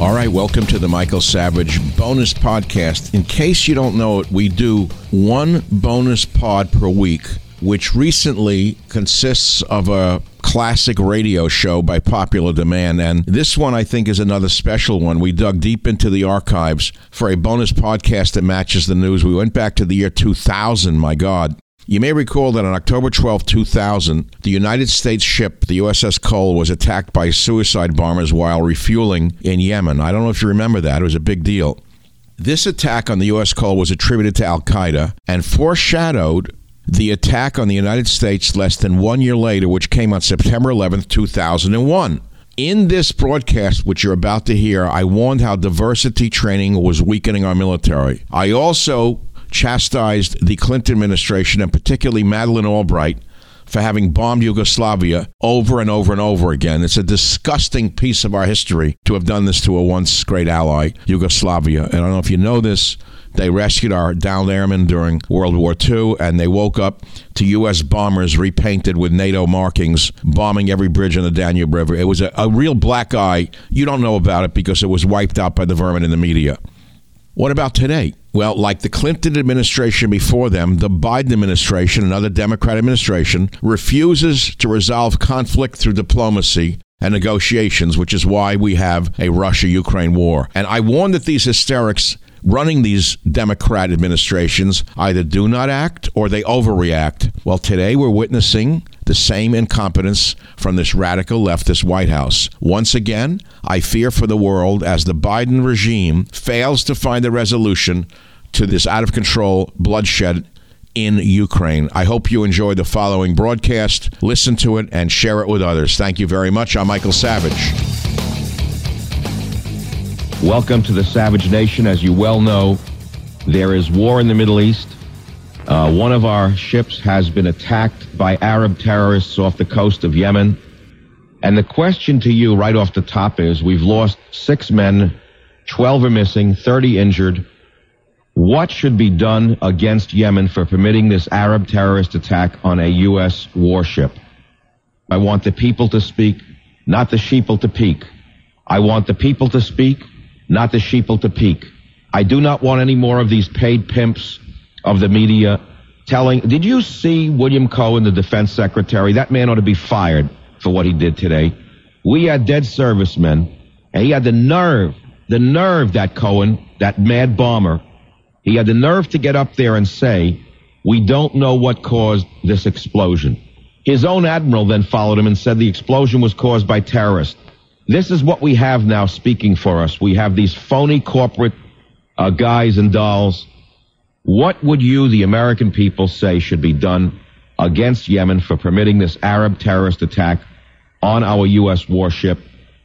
All right, welcome to the Michael Savage bonus podcast. In case you don't know it, we do one bonus pod per week, which recently consists of a classic radio show by popular demand. And this one, I think, is another special one. We dug deep into the archives for a bonus podcast that matches the news. We went back to the year 2000, my God. You may recall that on October 12, 2000, the United States ship, the USS Cole, was attacked by suicide bombers while refueling in Yemen. I don't know if you remember that. It was a big deal. This attack on the U.S. Cole was attributed to Al Qaeda and foreshadowed the attack on the United States less than one year later, which came on September 11, 2001. In this broadcast, which you're about to hear, I warned how diversity training was weakening our military. I also chastised the Clinton administration and particularly Madeleine Albright for having bombed Yugoslavia over and over and over again. It's a disgusting piece of our history to have done this to a once great ally, Yugoslavia. And I don't know if you know this. They rescued our downed airmen during World War II, and they woke up to U.S. bombers repainted with NATO markings, bombing every bridge on the Danube River. It was a, a real black eye. You don't know about it because it was wiped out by the vermin in the media. What about today? Well, like the Clinton administration before them, the Biden administration, another Democrat administration, refuses to resolve conflict through diplomacy and negotiations, which is why we have a Russia Ukraine war. And I warn that these hysterics running these Democrat administrations either do not act or they overreact. Well, today we're witnessing the same incompetence from this radical leftist White House. Once again, I fear for the world as the Biden regime fails to find a resolution to this out of control bloodshed in Ukraine. I hope you enjoy the following broadcast. Listen to it and share it with others. Thank you very much. I'm Michael Savage. Welcome to the Savage Nation. As you well know, there is war in the Middle East. Uh, one of our ships has been attacked by Arab terrorists off the coast of Yemen. And the question to you right off the top is we've lost six men, 12 are missing, 30 injured. What should be done against Yemen for permitting this Arab terrorist attack on a U.S. warship? I want the people to speak, not the sheeple to peek. I want the people to speak, not the sheeple to peek. I do not want any more of these paid pimps of the media telling. Did you see William Cohen, the defense secretary? That man ought to be fired for what he did today. We had dead servicemen, and he had the nerve, the nerve, that Cohen, that mad bomber, he had the nerve to get up there and say, we don't know what caused this explosion. His own admiral then followed him and said the explosion was caused by terrorists. This is what we have now speaking for us. We have these phony corporate uh, guys and dolls. What would you, the American people, say should be done against Yemen for permitting this Arab terrorist attack on our U.S. warship?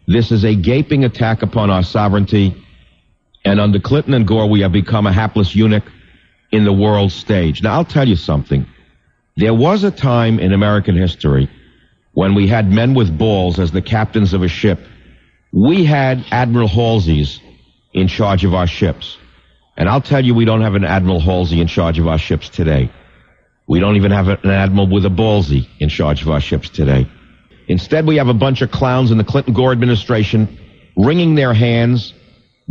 This is a gaping attack upon our sovereignty. And under Clinton and Gore, we have become a hapless eunuch in the world stage. Now, I'll tell you something. There was a time in American history when we had men with balls as the captains of a ship we had Admiral Halsey's in charge of our ships. And I'll tell you, we don't have an Admiral Halsey in charge of our ships today. We don't even have an Admiral with a ballsy in charge of our ships today. Instead, we have a bunch of clowns in the Clinton Gore administration wringing their hands,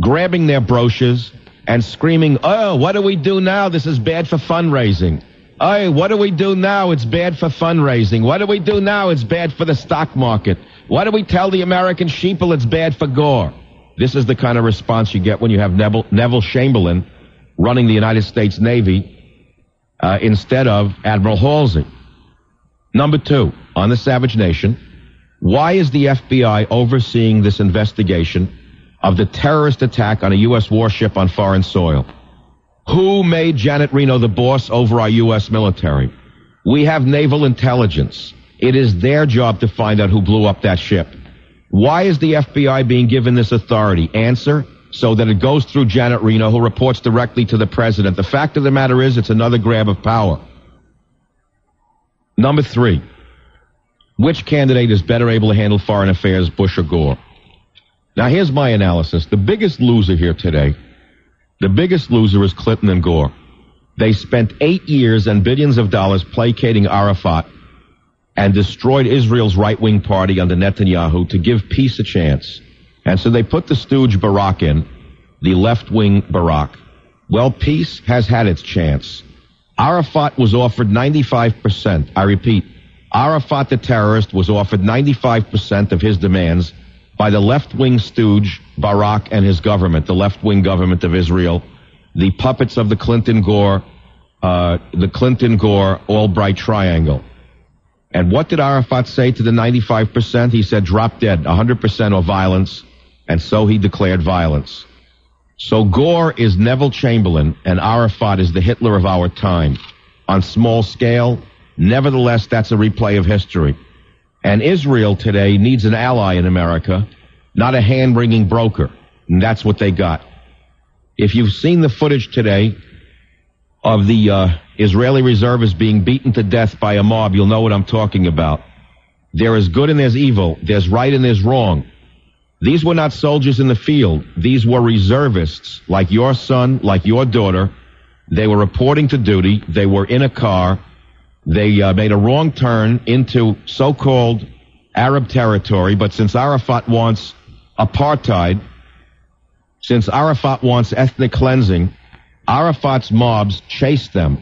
grabbing their brochures, and screaming, Oh, what do we do now? This is bad for fundraising. Oh, what do we do now? It's bad for fundraising. What do we do now? It's bad for the stock market. Why do we tell the American sheeple it's bad for Gore? This is the kind of response you get when you have Neville, Neville Chamberlain running the United States Navy uh, instead of Admiral Halsey. Number two, on the Savage Nation, why is the FBI overseeing this investigation of the terrorist attack on a U.S. warship on foreign soil? Who made Janet Reno the boss over our U.S. military? We have naval intelligence. It is their job to find out who blew up that ship. Why is the FBI being given this authority? Answer, so that it goes through Janet Reno, who reports directly to the president. The fact of the matter is, it's another grab of power. Number three, which candidate is better able to handle foreign affairs, Bush or Gore? Now, here's my analysis. The biggest loser here today, the biggest loser is Clinton and Gore. They spent eight years and billions of dollars placating Arafat and destroyed Israel's right wing party under Netanyahu to give peace a chance. And so they put the stooge Barak in, the left wing Barak. Well, peace has had its chance. Arafat was offered 95%. I repeat, Arafat the terrorist was offered 95% of his demands by the left wing stooge Barak and his government, the left wing government of Israel, the puppets of the Clinton Gore, uh, the Clinton Gore Albright triangle. And what did Arafat say to the 95%? He said, drop dead, 100% or violence. And so he declared violence. So Gore is Neville Chamberlain and Arafat is the Hitler of our time. On small scale, nevertheless, that's a replay of history. And Israel today needs an ally in America, not a hand-wringing broker. And that's what they got. If you've seen the footage today of the uh, Israeli reservists being beaten to death by a mob, you'll know what I'm talking about. There is good and there's evil. There's right and there's wrong. These were not soldiers in the field. These were reservists, like your son, like your daughter. They were reporting to duty. They were in a car. They uh, made a wrong turn into so-called Arab territory. But since Arafat wants apartheid, since Arafat wants ethnic cleansing, Arafat's mobs chased them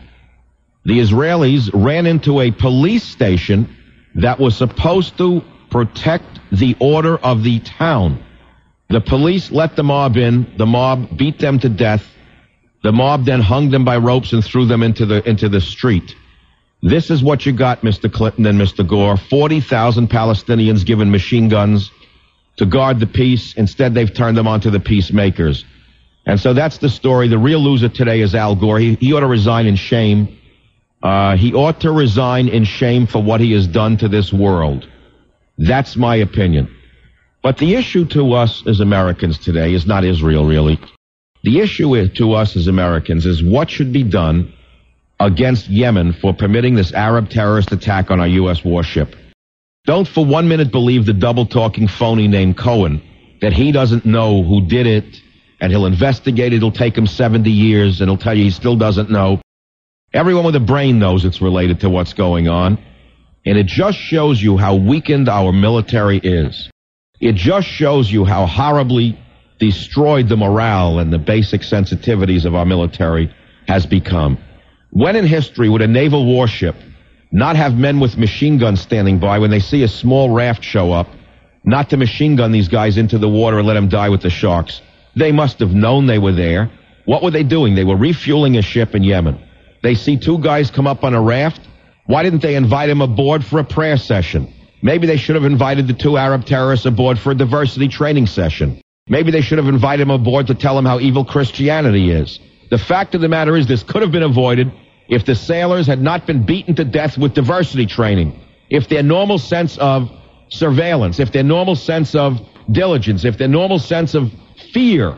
the Israelis ran into a police station that was supposed to protect the order of the town. The police let the mob in. The mob beat them to death. The mob then hung them by ropes and threw them into the into the street. This is what you got, Mr. Clinton and Mr. Gore. 40,000 Palestinians given machine guns to guard the peace. Instead, they've turned them onto the peacemakers. And so that's the story. The real loser today is Al Gore. He, he ought to resign in shame. Uh, he ought to resign in shame for what he has done to this world. That's my opinion. But the issue to us as Americans today is not Israel, really. The issue to us as Americans is what should be done against Yemen for permitting this Arab terrorist attack on our U.S. warship. Don't for one minute believe the double talking phony named Cohen that he doesn't know who did it and he'll investigate it. It'll take him 70 years and he'll tell you he still doesn't know. Everyone with a brain knows it's related to what's going on. And it just shows you how weakened our military is. It just shows you how horribly destroyed the morale and the basic sensitivities of our military has become. When in history would a naval warship not have men with machine guns standing by when they see a small raft show up, not to machine gun these guys into the water and let them die with the sharks? They must have known they were there. What were they doing? They were refueling a ship in Yemen. They see two guys come up on a raft. Why didn't they invite him aboard for a prayer session? Maybe they should have invited the two Arab terrorists aboard for a diversity training session. Maybe they should have invited him aboard to tell him how evil Christianity is. The fact of the matter is this could have been avoided if the sailors had not been beaten to death with diversity training. If their normal sense of surveillance, if their normal sense of diligence, if their normal sense of fear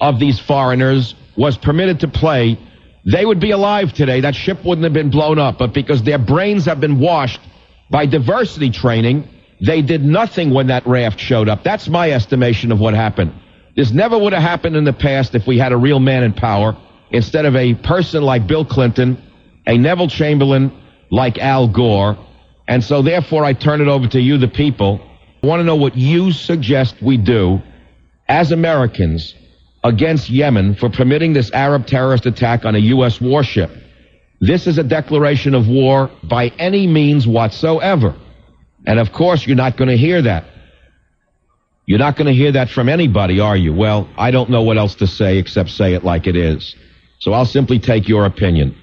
of these foreigners was permitted to play they would be alive today. That ship wouldn't have been blown up. But because their brains have been washed by diversity training, they did nothing when that raft showed up. That's my estimation of what happened. This never would have happened in the past if we had a real man in power instead of a person like Bill Clinton, a Neville Chamberlain like Al Gore. And so therefore I turn it over to you, the people. I want to know what you suggest we do as Americans against Yemen for permitting this Arab terrorist attack on a U.S. warship. This is a declaration of war by any means whatsoever. And of course, you're not going to hear that. You're not going to hear that from anybody, are you? Well, I don't know what else to say except say it like it is. So I'll simply take your opinion.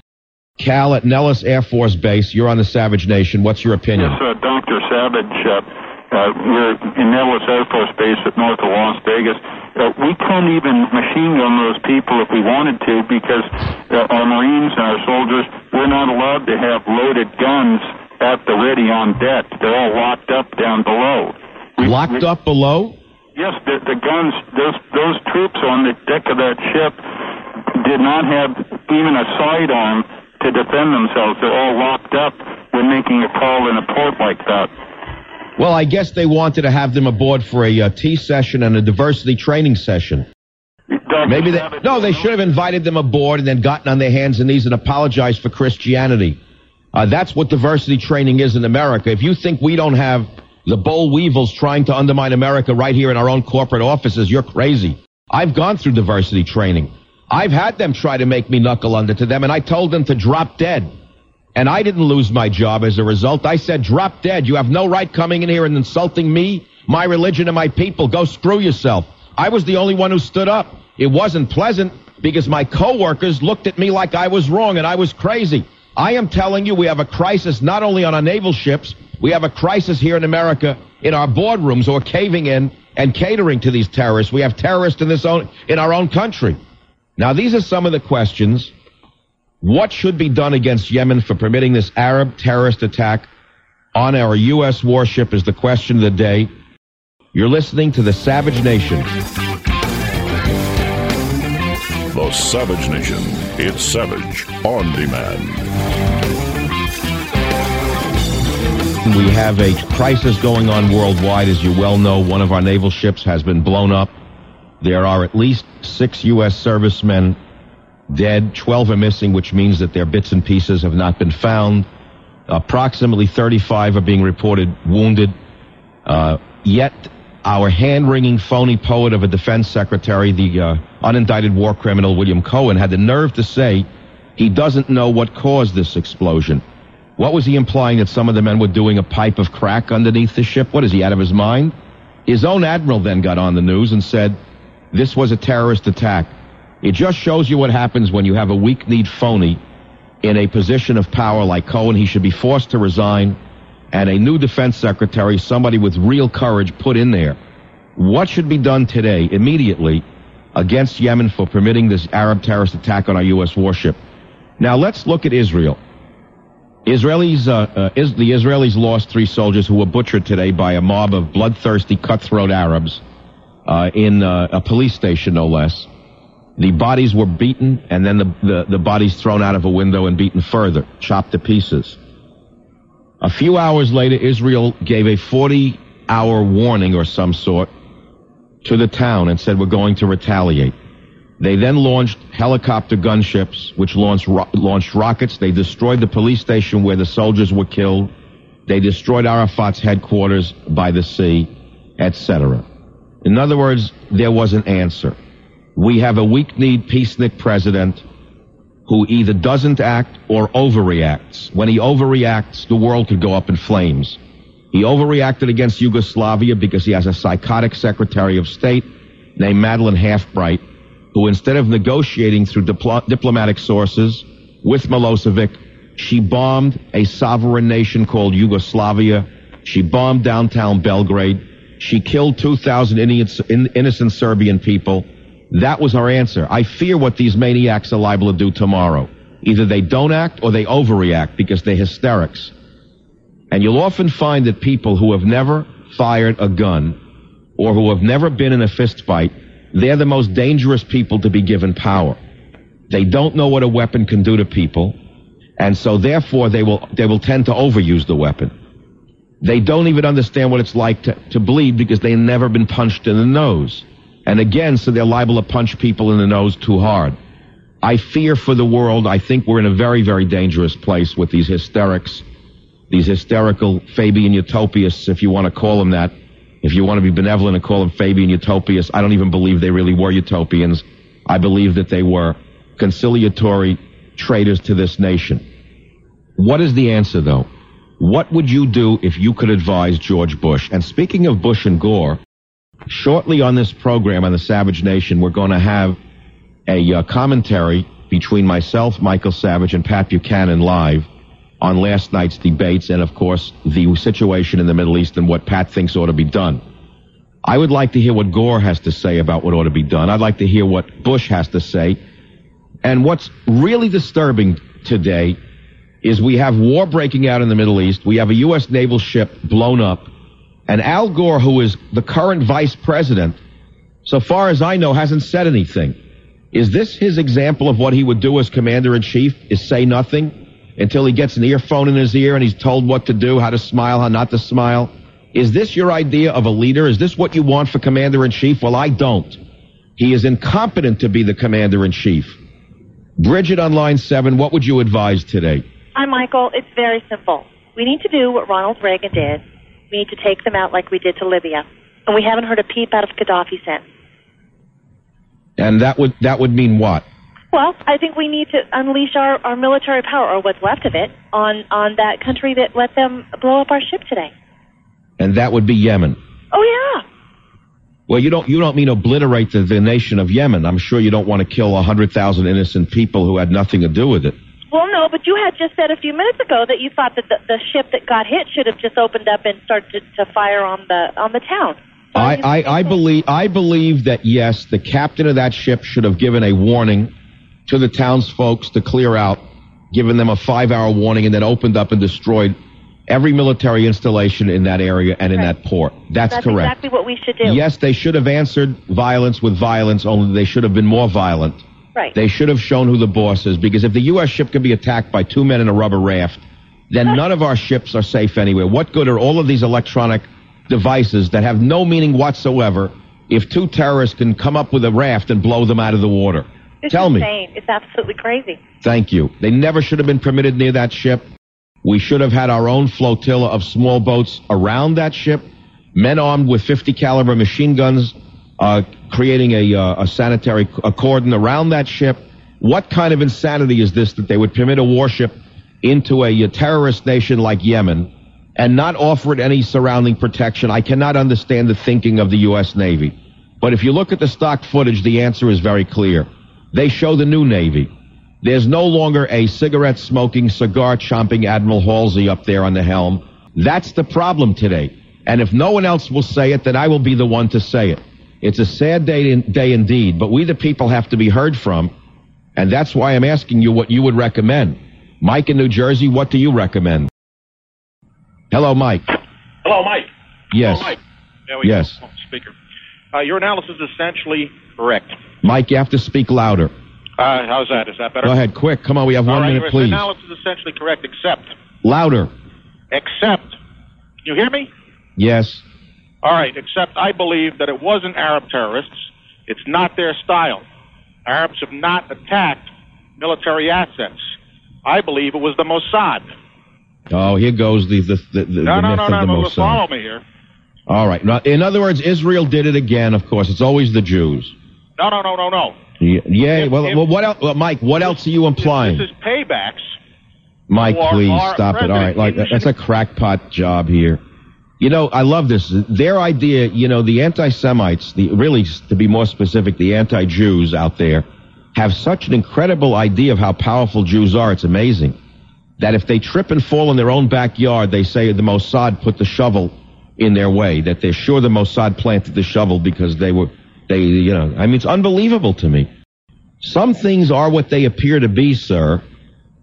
Cal at Nellis Air Force Base, you're on the Savage Nation. What's your opinion? Yes, uh, Dr. Savage. Uh, uh, we're in Nellis Air Force Base at north of Las Vegas uh, we couldn't even machine gun those people if we wanted to because uh, our Marines and our soldiers, we're not allowed to have loaded guns at the ready on deck. They're all locked up down below. We, locked we, up below? Yes, the, the guns, those, those troops on the deck of that ship did not have even a sidearm to defend themselves. They're all locked up when making a call in a port like that. Well, I guess they wanted to have them aboard for a uh, tea session and a diversity training session. Maybe they no, they should have invited them aboard and then gotten on their hands and knees and apologized for Christianity. Uh, that's what diversity training is in America. If you think we don't have the boll weevils trying to undermine America right here in our own corporate offices. You're crazy. I've gone through diversity training. I've had them try to make me knuckle under to them, and I told them to drop dead. And I didn't lose my job as a result. I said, drop dead. You have no right coming in here and insulting me, my religion, and my people. Go screw yourself. I was the only one who stood up. It wasn't pleasant because my coworkers looked at me like I was wrong and I was crazy. I am telling you, we have a crisis not only on our naval ships, we have a crisis here in America in our boardrooms who are caving in and catering to these terrorists. We have terrorists in this own, in our own country. Now, these are some of the questions. What should be done against Yemen for permitting this Arab terrorist attack on our U.S. warship is the question of the day. You're listening to the Savage Nation. The Savage Nation. It's Savage on demand. We have a crisis going on worldwide. As you well know, one of our naval ships has been blown up. There are at least six U.S. servicemen dead, 12 are missing, which means that their bits and pieces have not been found. Approximately 35 are being reported wounded. Uh, yet our hand-wringing phony poet of a defense secretary, the uh, unindicted war criminal William Cohen, had the nerve to say he doesn't know what caused this explosion. What was he implying that some of the men were doing a pipe of crack underneath the ship? What is he out of his mind? His own admiral then got on the news and said this was a terrorist attack. It just shows you what happens when you have a weak-kneed phony in a position of power like Cohen. He should be forced to resign and a new defense secretary, somebody with real courage, put in there. What should be done today, immediately, against Yemen for permitting this Arab terrorist attack on our U.S. warship? Now let's look at Israel. Israelis, uh, uh, is, the Israelis lost three soldiers who were butchered today by a mob of bloodthirsty, cutthroat Arabs uh, in uh, a police station, no less. The bodies were beaten, and then the, the, the bodies thrown out of a window and beaten further, chopped to pieces. A few hours later, Israel gave a 40 hour warning or some sort to the town and said, We're going to retaliate. They then launched helicopter gunships, which launched, ro- launched rockets. They destroyed the police station where the soldiers were killed. They destroyed Arafat's headquarters by the sea, etc. In other words, there was an answer. We have a weak-kneed, peacenik president who either doesn't act or overreacts. When he overreacts, the world could go up in flames. He overreacted against Yugoslavia because he has a psychotic Secretary of State named Madeleine Halfbright, who instead of negotiating through dipl- diplomatic sources with Milosevic, she bombed a sovereign nation called Yugoslavia. She bombed downtown Belgrade. She killed 2,000 innocent Serbian people. That was our answer. I fear what these maniacs are liable to do tomorrow. Either they don't act or they overreact because they're hysterics. And you'll often find that people who have never fired a gun or who have never been in a fist fight, they're the most dangerous people to be given power. They don't know what a weapon can do to people, and so therefore they will, they will tend to overuse the weapon. They don't even understand what it's like to, to bleed because they've never been punched in the nose. And again, so they're liable to punch people in the nose too hard. I fear for the world. I think we're in a very, very dangerous place with these hysterics, these hysterical Fabian utopists, if you want to call them that. If you want to be benevolent and call them Fabian utopists, I don't even believe they really were utopians. I believe that they were conciliatory traitors to this nation. What is the answer, though? What would you do if you could advise George Bush? And speaking of Bush and Gore, Shortly on this program on the Savage Nation, we're going to have a uh, commentary between myself, Michael Savage, and Pat Buchanan live on last night's debates and, of course, the situation in the Middle East and what Pat thinks ought to be done. I would like to hear what Gore has to say about what ought to be done. I'd like to hear what Bush has to say. And what's really disturbing today is we have war breaking out in the Middle East. We have a U.S. naval ship blown up. And Al Gore, who is the current vice president, so far as I know, hasn't said anything. Is this his example of what he would do as commander in chief? Is say nothing until he gets an earphone in his ear and he's told what to do, how to smile, how not to smile? Is this your idea of a leader? Is this what you want for commander in chief? Well, I don't. He is incompetent to be the commander in chief. Bridget on line seven, what would you advise today? Hi, Michael. It's very simple. We need to do what Ronald Reagan did need to take them out like we did to Libya. And we haven't heard a peep out of Gaddafi since. And that would that would mean what? Well, I think we need to unleash our, our military power, or what's left of it, on, on that country that let them blow up our ship today. And that would be Yemen. Oh, yeah. Well, you don't you don't mean obliterate the, the nation of Yemen. I'm sure you don't want to kill a hundred thousand innocent people who had nothing to do with it. Well, no, but you had just said a few minutes ago that you thought that the, the ship that got hit should have just opened up and started to, to fire on the on the town. So I, I, I believe I believe that yes, the captain of that ship should have given a warning to the townsfolk to clear out, given them a five-hour warning, and then opened up and destroyed every military installation in that area and in Right. that port. That's, That's correct. exactly what we should do. Yes, they should have answered violence with violence, only they should have been more violent. Right. They should have shown who the boss is, because if the U.S. ship can be attacked by two men in a rubber raft, then none of our ships are safe anywhere. What good are all of these electronic devices that have no meaning whatsoever if two terrorists can come up with a raft and blow them out of the water? it's Tell me. insane. It's absolutely crazy. Thank you. They never should have been permitted near that ship. We should have had our own flotilla of small boats around that ship, men armed with 50 caliber machine guns, uh, creating a, uh, a sanitary a cordon around that ship. What kind of insanity is this that they would permit a warship into a, uh terrorist nation like Yemen and not offer it any surrounding protection? I cannot understand the thinking of the U.S. Navy. But if you look at the stock footage, the answer is very clear. They show the new Navy. There's no longer a cigarette smoking, cigar chomping Admiral Halsey up there on the helm. That's the problem today. And if no one else will say it, then I will be the one to say it. It's a sad day, in, day indeed, but we the people have to be heard from. And that's why I'm asking you what you would recommend. Mike in New Jersey, what do you recommend? Hello, Mike. Hello, Mike. Yes. Hello, Mike. There we Yes. go. Oh, speaker. Uh, your analysis is essentially correct. Mike, you have to speak louder. Uh, how's that? Is that better? Go ahead, quick. Come on, we have All one right, minute, please. your analysis is essentially correct, except, Louder. except, you hear me? Yes. All right, except I believe that it wasn't Arab terrorists. It's not their style. Arabs have not attacked military assets. I believe it was the Mossad. Oh, here goes the the the, the, No, the no, myth no, of no, the no. Follow me here. All right. Now, in other words, Israel did it again. Of course, it's always the Jews. No, no, no, no, no. Yeah. yeah If- well, if- well, what else, well, Mike? What else are you implying? This is paybacks. Mike, please stop it. All right, like that's a crackpot job here. You know, I love this. Their idea, you know, the anti-Semites, the really, to be more specific, the anti-Jews out there, have such an incredible idea of how powerful Jews are. It's amazing that if they trip and fall in their own backyard, they say the Mossad put the shovel in their way. That they're sure the Mossad planted the shovel because they were, they, you know, I mean, it's unbelievable to me. Some things are what they appear to be, sir.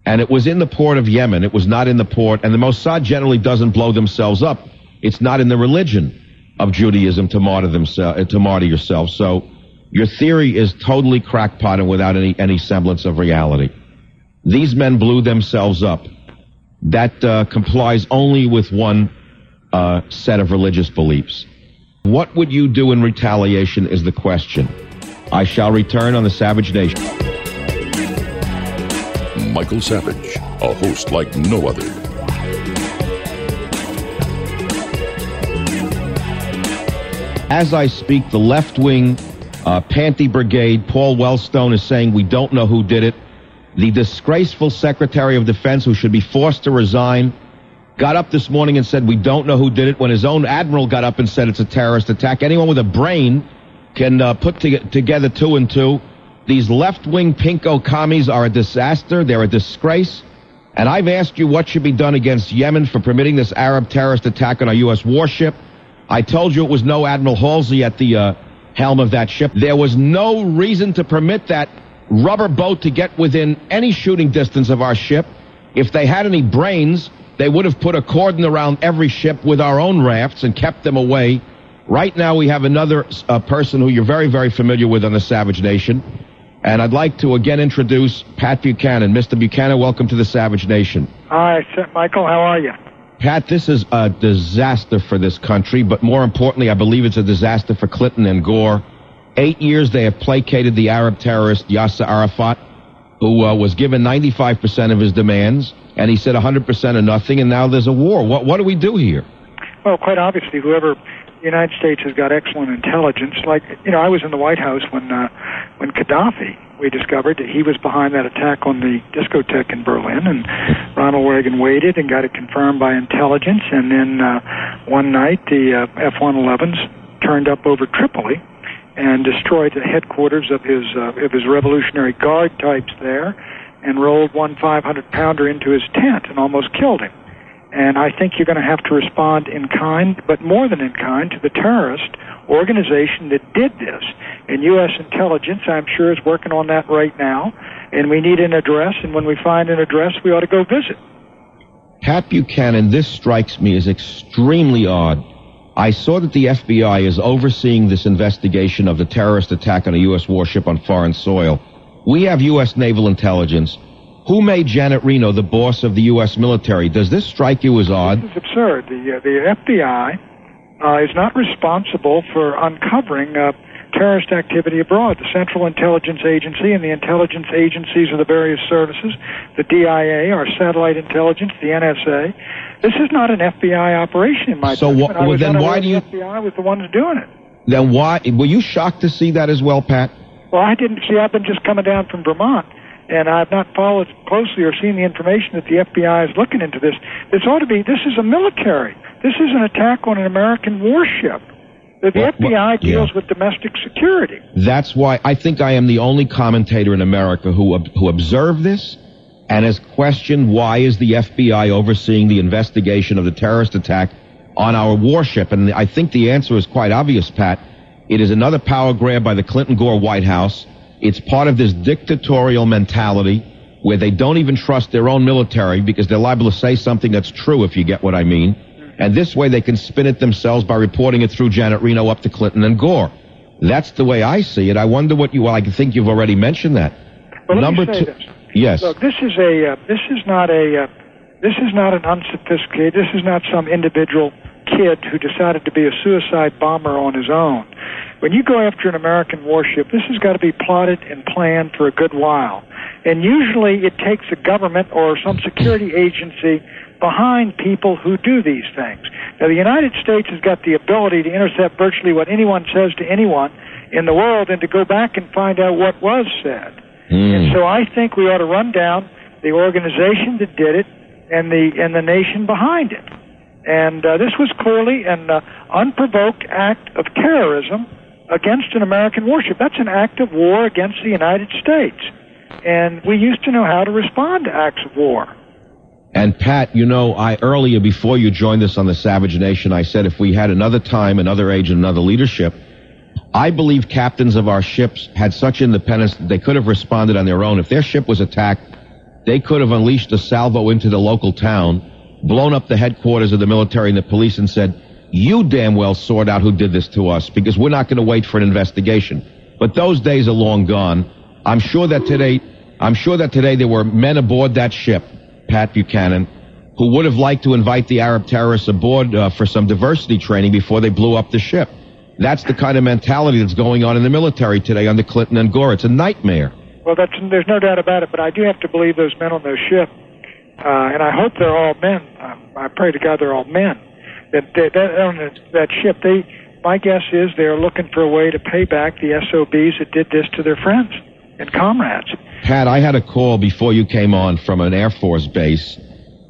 And it was in the port of Yemen. It was not in the port. And the Mossad generally doesn't blow themselves up. It's not in the religion of Judaism to martyr themselves, to martyr yourself. So your theory is totally crackpot and without any, any semblance of reality. These men blew themselves up. That uh, complies only with one uh, set of religious beliefs. What would you do in retaliation is the question. I shall return on the Savage Nation. Michael Savage, a host like no other. As I speak, the left wing uh, Panty Brigade, Paul Wellstone, is saying we don't know who did it. The disgraceful Secretary of Defense, who should be forced to resign, got up this morning and said we don't know who did it when his own admiral got up and said it's a terrorist attack. Anyone with a brain can uh, put to- together two and two. These left wing pinko commies are a disaster. They're a disgrace. And I've asked you what should be done against Yemen for permitting this Arab terrorist attack on a U.S. warship. I told you it was no Admiral Halsey at the uh, helm of that ship. There was no reason to permit that rubber boat to get within any shooting distance of our ship. If they had any brains, they would have put a cordon around every ship with our own rafts and kept them away. Right now, we have another uh, person who you're very, very familiar with on the Savage Nation. And I'd like to again introduce Pat Buchanan. Mr. Buchanan, welcome to the Savage Nation. Hi, Michael. How are you? Pat, this is a disaster for this country, but more importantly, I believe it's a disaster for Clinton and Gore. Eight years they have placated the Arab terrorist Yasser Arafat, who uh, was given 95% of his demands, and he said 100% of nothing, and now there's a war. What, what do we do here? Well, quite obviously, whoever the United States has got excellent intelligence. Like you know, I was in the White House when uh, when Gaddafi. We discovered that he was behind that attack on the discotheque in Berlin, and Ronald Reagan waited and got it confirmed by intelligence. And then uh, one night, the uh, F-111s turned up over Tripoli and destroyed the headquarters of his uh, of his Revolutionary Guard types there, and rolled one 500 pounder into his tent and almost killed him. And I think you're going to have to respond in kind, but more than in kind, to the terrorist organization that did this. And U.S. intelligence, I'm sure, is working on that right now. And we need an address, and when we find an address, we ought to go visit. Pat Buchanan, this strikes me as extremely odd. I saw that the FBI is overseeing this investigation of the terrorist attack on a U.S. warship on foreign soil. We have U.S. naval intelligence. Who made Janet Reno the boss of the U.S. military? Does this strike you as odd? This is absurd. The, uh, the FBI uh, is not responsible for uncovering uh, terrorist activity abroad. The Central Intelligence Agency and the intelligence agencies of the various services, the DIA, our satellite intelligence, the NSA. This is not an FBI operation in my opinion. So wh- I well, then why do you- the FBI was the ones doing it? Then why were you shocked to see that as well, Pat? Well, I didn't see. I've been just coming down from Vermont, and I've not followed closely or seen the information that the FBI is looking into this. This ought to be. This is a military. This is an attack on an American warship. The, Well, well, FBI deals yeah. with domestic security. That's why I think I am the only commentator in America who who observed this and has questioned why is the FBI overseeing the investigation of the terrorist attack on our warship. And I think the answer is quite obvious, Pat. It is another power grab by the Clinton Gore White House. It's part of this dictatorial mentality where they don't even trust their own military because they're liable to say something that's true, if you get what I mean. And this way they can spin it themselves by reporting it through Janet Reno up to Clinton and Gore. That's the way I see it. I wonder what you, well, I think you've already mentioned that. Well, Number two, this. yes. Look, this is a. Uh, this is not a. Uh, this is not an unsophisticated. This is not some individual kid who decided to be a suicide bomber on his own. When you go after an American warship, this has got to be plotted and planned for a good while. And usually it takes a government or some security agency behind people who do these things. Now, the United States has got the ability to intercept virtually what anyone says to anyone in the world and to go back and find out what was said. And so I think we ought to run down the organization that did it and the and the nation behind it. And uh, this was clearly an uh, unprovoked act of terrorism against an American warship. That's an act of war against the United States. And we used to know how to respond to acts of war. And Pat, you know, I earlier before you joined us on the Savage Nation, I said if we had another time, another age, and another leadership, I believe captains of our ships had such independence that they could have responded on their own. If their ship was attacked, they could have unleashed a salvo into the local town, blown up the headquarters of the military and the police, and said, "You damn well sort out who did this to us, because we're not going to wait for an investigation." But those days are long gone. I'm sure that today, I'm sure that today there were men aboard that ship, Pat Buchanan, who would have liked to invite the Arab terrorists aboard uh, for some diversity training before they blew up the ship. That's the kind of mentality that's going on in the military today under Clinton and Gore. It's a nightmare. Well, there's no doubt about it, but I do have to believe those men on those ship, uh, and I hope they're all men. Um, I pray to God they're all men. That that, that ship, they, my guess is they're looking for a way to pay back the SOBs that did this to their friends and comrades. Pat, I had a call before you came on from an Air Force base,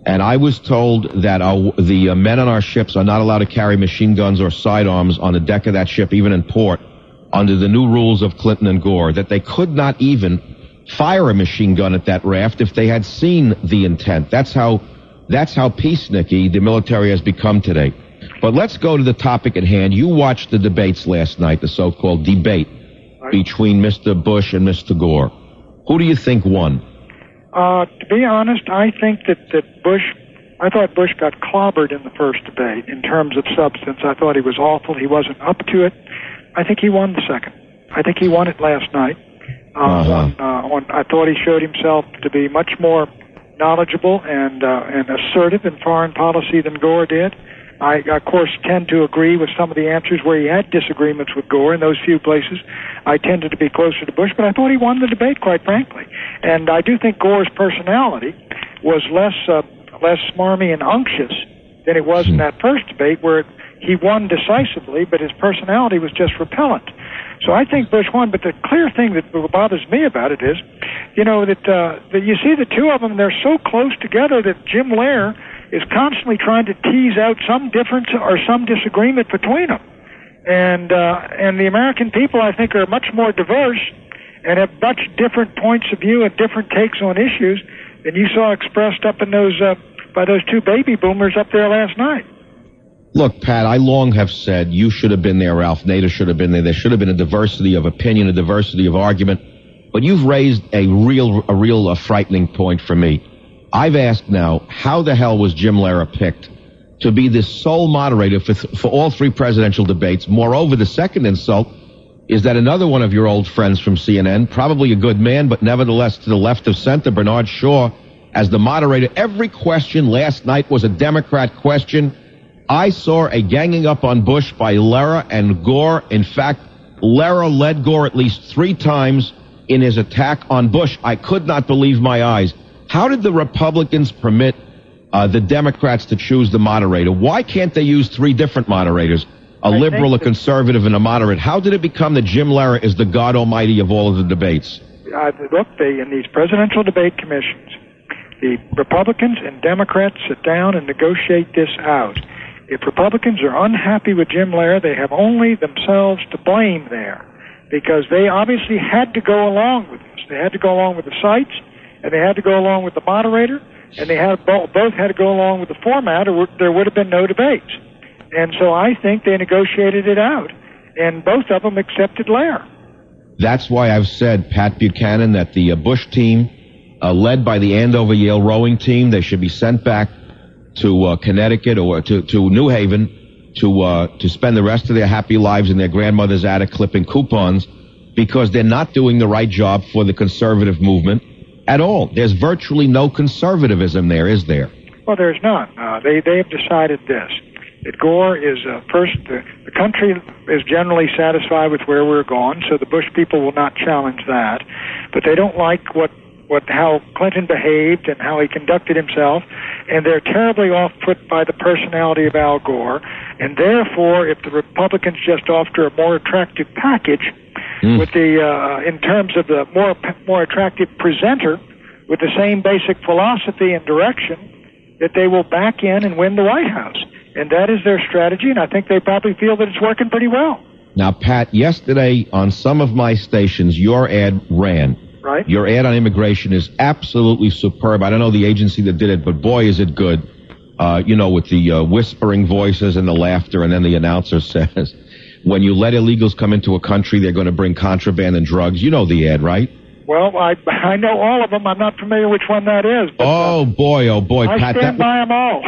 and I was told that our, the uh, men on our ships are not allowed to carry machine guns or sidearms on the deck of that ship, even in port, under the new rules of Clinton and Gore, that they could not even fire a machine gun at that raft if they had seen the intent. That's how, that's how peacenicky the military has become today. But let's go to the topic at hand. You watched the debates last night, the so-called debate between Mr. Bush and Mr. Gore. Who do you think won? Uh, to be honest, I think that, that Bush, I thought Bush got clobbered in the first debate in terms of substance. I thought he was awful. He wasn't up to it. I think he won the second. I think he won it last night. Uh, Uh-huh. on, uh, on, I thought he showed himself to be much more knowledgeable and uh, and assertive in foreign policy than Gore did. I, of course, tend to agree with some of the answers where he had disagreements with Gore in those few places. I tended to be closer to Bush, but I thought he won the debate, quite frankly. And I do think Gore's personality was less uh, less smarmy and unctuous than it was in that first debate where he won decisively, but his personality was just repellent. So I think Bush won, but the clear thing that bothers me about it is, you know, that, uh, that you see the two of them, they're so close together that Jim Lehrer is constantly trying to tease out some difference or some disagreement between them. And, uh, and the American people, I think, are much more diverse and have much different points of view and different takes on issues than you saw expressed up in those, uh, by those two baby boomers up there last night. Look, Pat, I long have said you should have been there, Ralph Nader should have been there. There should have been a diversity of opinion, a diversity of argument. But you've raised a real, a real uh, frightening point for me. I've asked now, how the hell was Jim Lehrer picked to be the sole moderator for, for all three presidential debates? Moreover, the second insult is that another one of your old friends from CNN, probably a good man, but nevertheless to the left of center, Bernard Shaw, as the moderator. Every question last night was a Democrat question. I saw a ganging up on Bush by Lehrer and Gore. In fact, Lehrer led Gore at least three times in his attack on Bush. I could not believe my eyes. How did the Republicans permit uh, the Democrats to choose the moderator? Why can't they use three different moderators? A I liberal, a conservative, and a moderate. How did it become that Jim Lehrer is the God Almighty of all of the debates? uh, look, they, in these presidential debate commissions, the Republicans and Democrats sit down and negotiate this out. If Republicans are unhappy with Jim Lehrer, they have only themselves to blame there because they obviously had to go along with this. They had to go along with the sites, and they had to go along with the moderator, and they had both, both had to go along with the format, or there would have been no debates. And so I think they negotiated it out, and both of them accepted Lehrer. That's why I've said, Pat Buchanan, that the uh, Bush team, uh, led by the Andover Yale rowing team, they should be sent back to uh, Connecticut or to, to New Haven to uh, to spend the rest of their happy lives in their grandmother's attic clipping coupons because they're not doing the right job for the conservative movement at all. There's virtually no conservatism there, is there? Well, there's none. Uh, they they have decided this. That Gore is uh, first. The, the country is generally satisfied with where we're going, so the Bush people will not challenge that. But they don't like what what how Clinton behaved and how he conducted himself, and they're terribly off put by the personality of Al Gore. And therefore, if the Republicans just offer a more attractive package, with the uh, in terms of the more more attractive presenter with the same basic philosophy and direction, that they will back in and win the White House. And that is their strategy, and I think they probably feel that it's working pretty well, Now, Pat, yesterday on some of my stations, your ad ran. right? Your ad on immigration is absolutely superb. I don't know the agency that did it, but boy, is it good. Uh, you know, with the uh, whispering voices and the laughter, and then the announcer says, when you let illegals come into a country, they're going to bring contraband and drugs. You know the ad, right? Well, I I know all of them. I'm not familiar which one that is, but uh, Oh, boy, oh, boy, I Pat. stand That, by them all.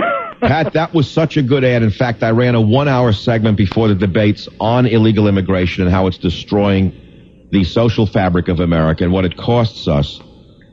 Pat, that was such a good ad. In fact, I ran a one hour segment before the debates on illegal immigration and how it's destroying the social fabric of America and what it costs us.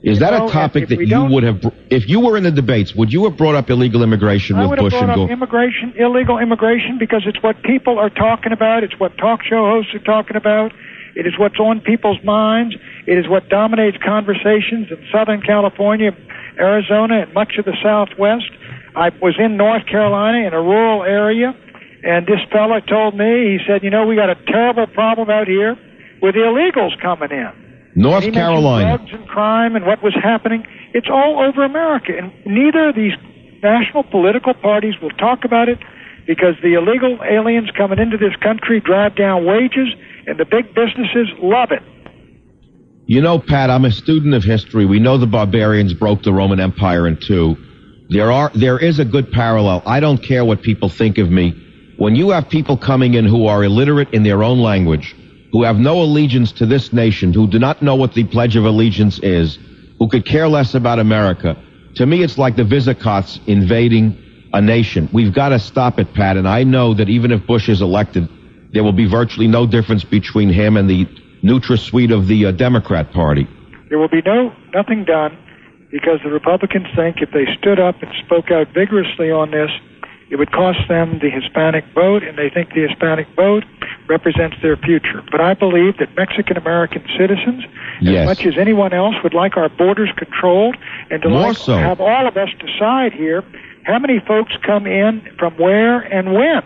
Is that a topic that you would have, if you were in the debates, would you have brought up illegal immigration I with Bush and up Gore? immigration, illegal immigration, because it's what people are talking about. It's what talk show hosts are talking about. It is what's on people's minds. It is what dominates conversations in Southern California, Arizona, and much of the Southwest. I was in North Carolina in a rural area, and this fella told me, he said, you know, we got a terrible problem out here with the illegals coming in. North He Carolina. drugs and crime and what was happening. It's all over America, and neither of these national political parties will talk about it because the illegal aliens coming into this country drive down wages, and the big businesses love it. You know, Pat, I'm a student of history. We know the barbarians broke the Roman Empire in two. There are, there is a good parallel. I don't care what people think of me. When you have people coming in who are illiterate in their own language, who have no allegiance to this nation, who do not know what the Pledge of Allegiance is, who could care less about America, to me it's like the Visigoths invading a nation. We've got to stop it, Pat, and I know that even if Bush is elected, there will be virtually no difference between him and the NutraSweet of the uh, Democrat Party. There will be no nothing done because the Republicans think if they stood up and spoke out vigorously on this, it would cost them the Hispanic vote, and they think the Hispanic vote represents their future. But I believe that Mexican American citizens, Yes. as much as anyone else, would like our borders controlled and to like so. have all of us decide here how many folks come in from where and when,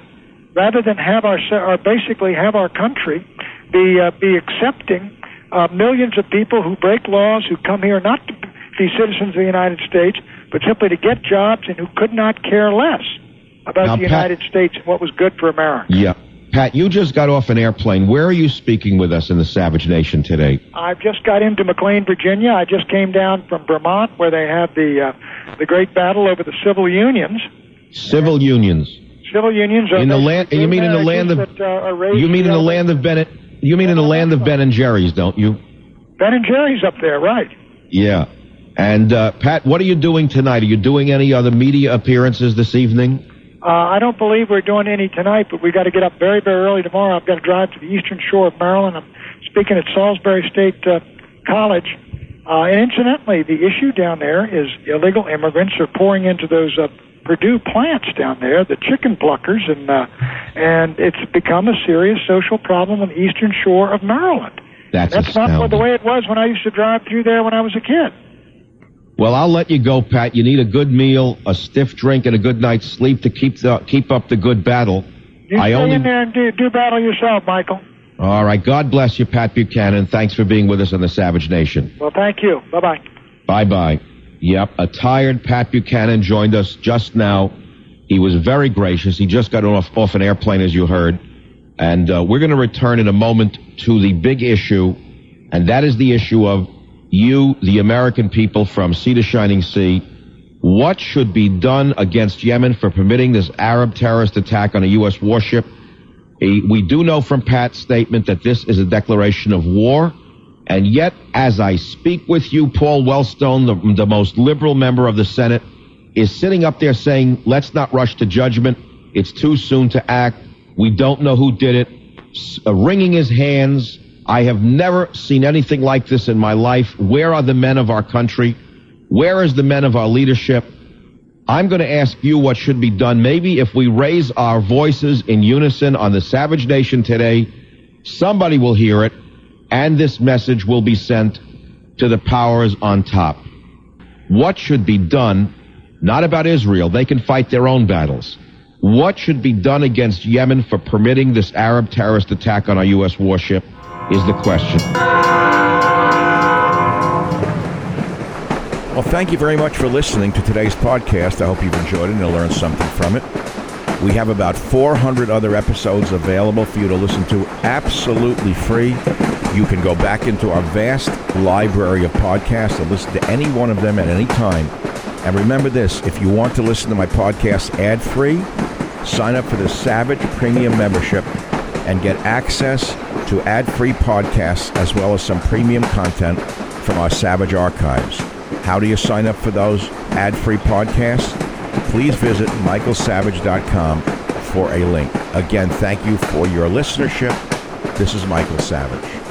rather than have our, our basically have our country be uh, be accepting uh, millions of people who break laws, who come here not to be citizens of the United States, but simply to get jobs and who could not care less about Now, the Pat- United States and what was good for America. Yeah. Pat, you just got off an airplane. Where are you speaking with us in the Savage Nation today? I've just got into McLean, Virginia. I just came down from Vermont, where they have the uh, the great battle over the civil unions. Civil unions. Civil unions are In the land- you mean in the land of- that, uh, You mean in the land of Bennett? You mean in the land of Ben and Jerry's, don't you? Ben and Jerry's up there, right? Yeah. And uh, Pat, what are you doing tonight? Are you doing any other media appearances this evening? Uh, I don't believe we're doing any tonight, but we got to get up very, very early tomorrow. I've got to drive to the eastern shore of Maryland. I'm speaking at Salisbury State uh, College. Uh, and incidentally, the issue down there is illegal immigrants are pouring into those uh, Perdue plants down there, the chicken pluckers, and uh, and it's become a serious social problem on the eastern shore of Maryland. That's, That's not the way it was when I used to drive through there when I was a kid. Well, I'll let you go, Pat. You need a good meal, a stiff drink, and a good night's sleep to keep the keep up the good battle. You I stay only. in there and do, do battle yourself, Michael. All right. God bless you, Pat Buchanan. Thanks for being with us on the Savage Nation. Well, thank you. Bye bye. Bye bye. Yep, a tired Pat Buchanan joined us just now. He was very gracious. He just got off off an airplane, as you heard, and uh, we're going to return in a moment to the big issue, and that is the issue of you, the American people from sea to shining sea. What should be done against Yemen for permitting this Arab terrorist attack on a U.S. warship? Eh, We do know from Pat's statement that this is a declaration of war. And yet, as I speak with you, Paul Wellstone, the, the most liberal member of the Senate, is sitting up there saying, let's not rush to judgment. It's too soon to act. We don't know who did it. S- uh, wringing his hands. I have never seen anything like this in my life. Where are the men of our country? Where is the men of our leadership? I'm going to ask you what should be done. Maybe if we raise our voices in unison on the Savage Nation today, somebody will hear it, and this message will be sent to the powers on top. What should be done, not about Israel, they can fight their own battles. What should be done against Yemen for permitting this Arab terrorist attack on our U.S. warship is the question. Well, thank you very much for listening to today's podcast. I hope you've enjoyed it and learned something from it. We have about 400 other episodes available for you to listen to absolutely free. You can go back into our vast library of podcasts and listen to any one of them at any time. And remember this if you want to listen to my podcast ad free, sign up for the Savage Premium membership and get access to ad free podcasts as well as some premium content from our Savage archives. How do you sign up for those ad free podcasts? Please visit michaelsavage.com for a link. Again, thank you for your listenership. This is Michael Savage.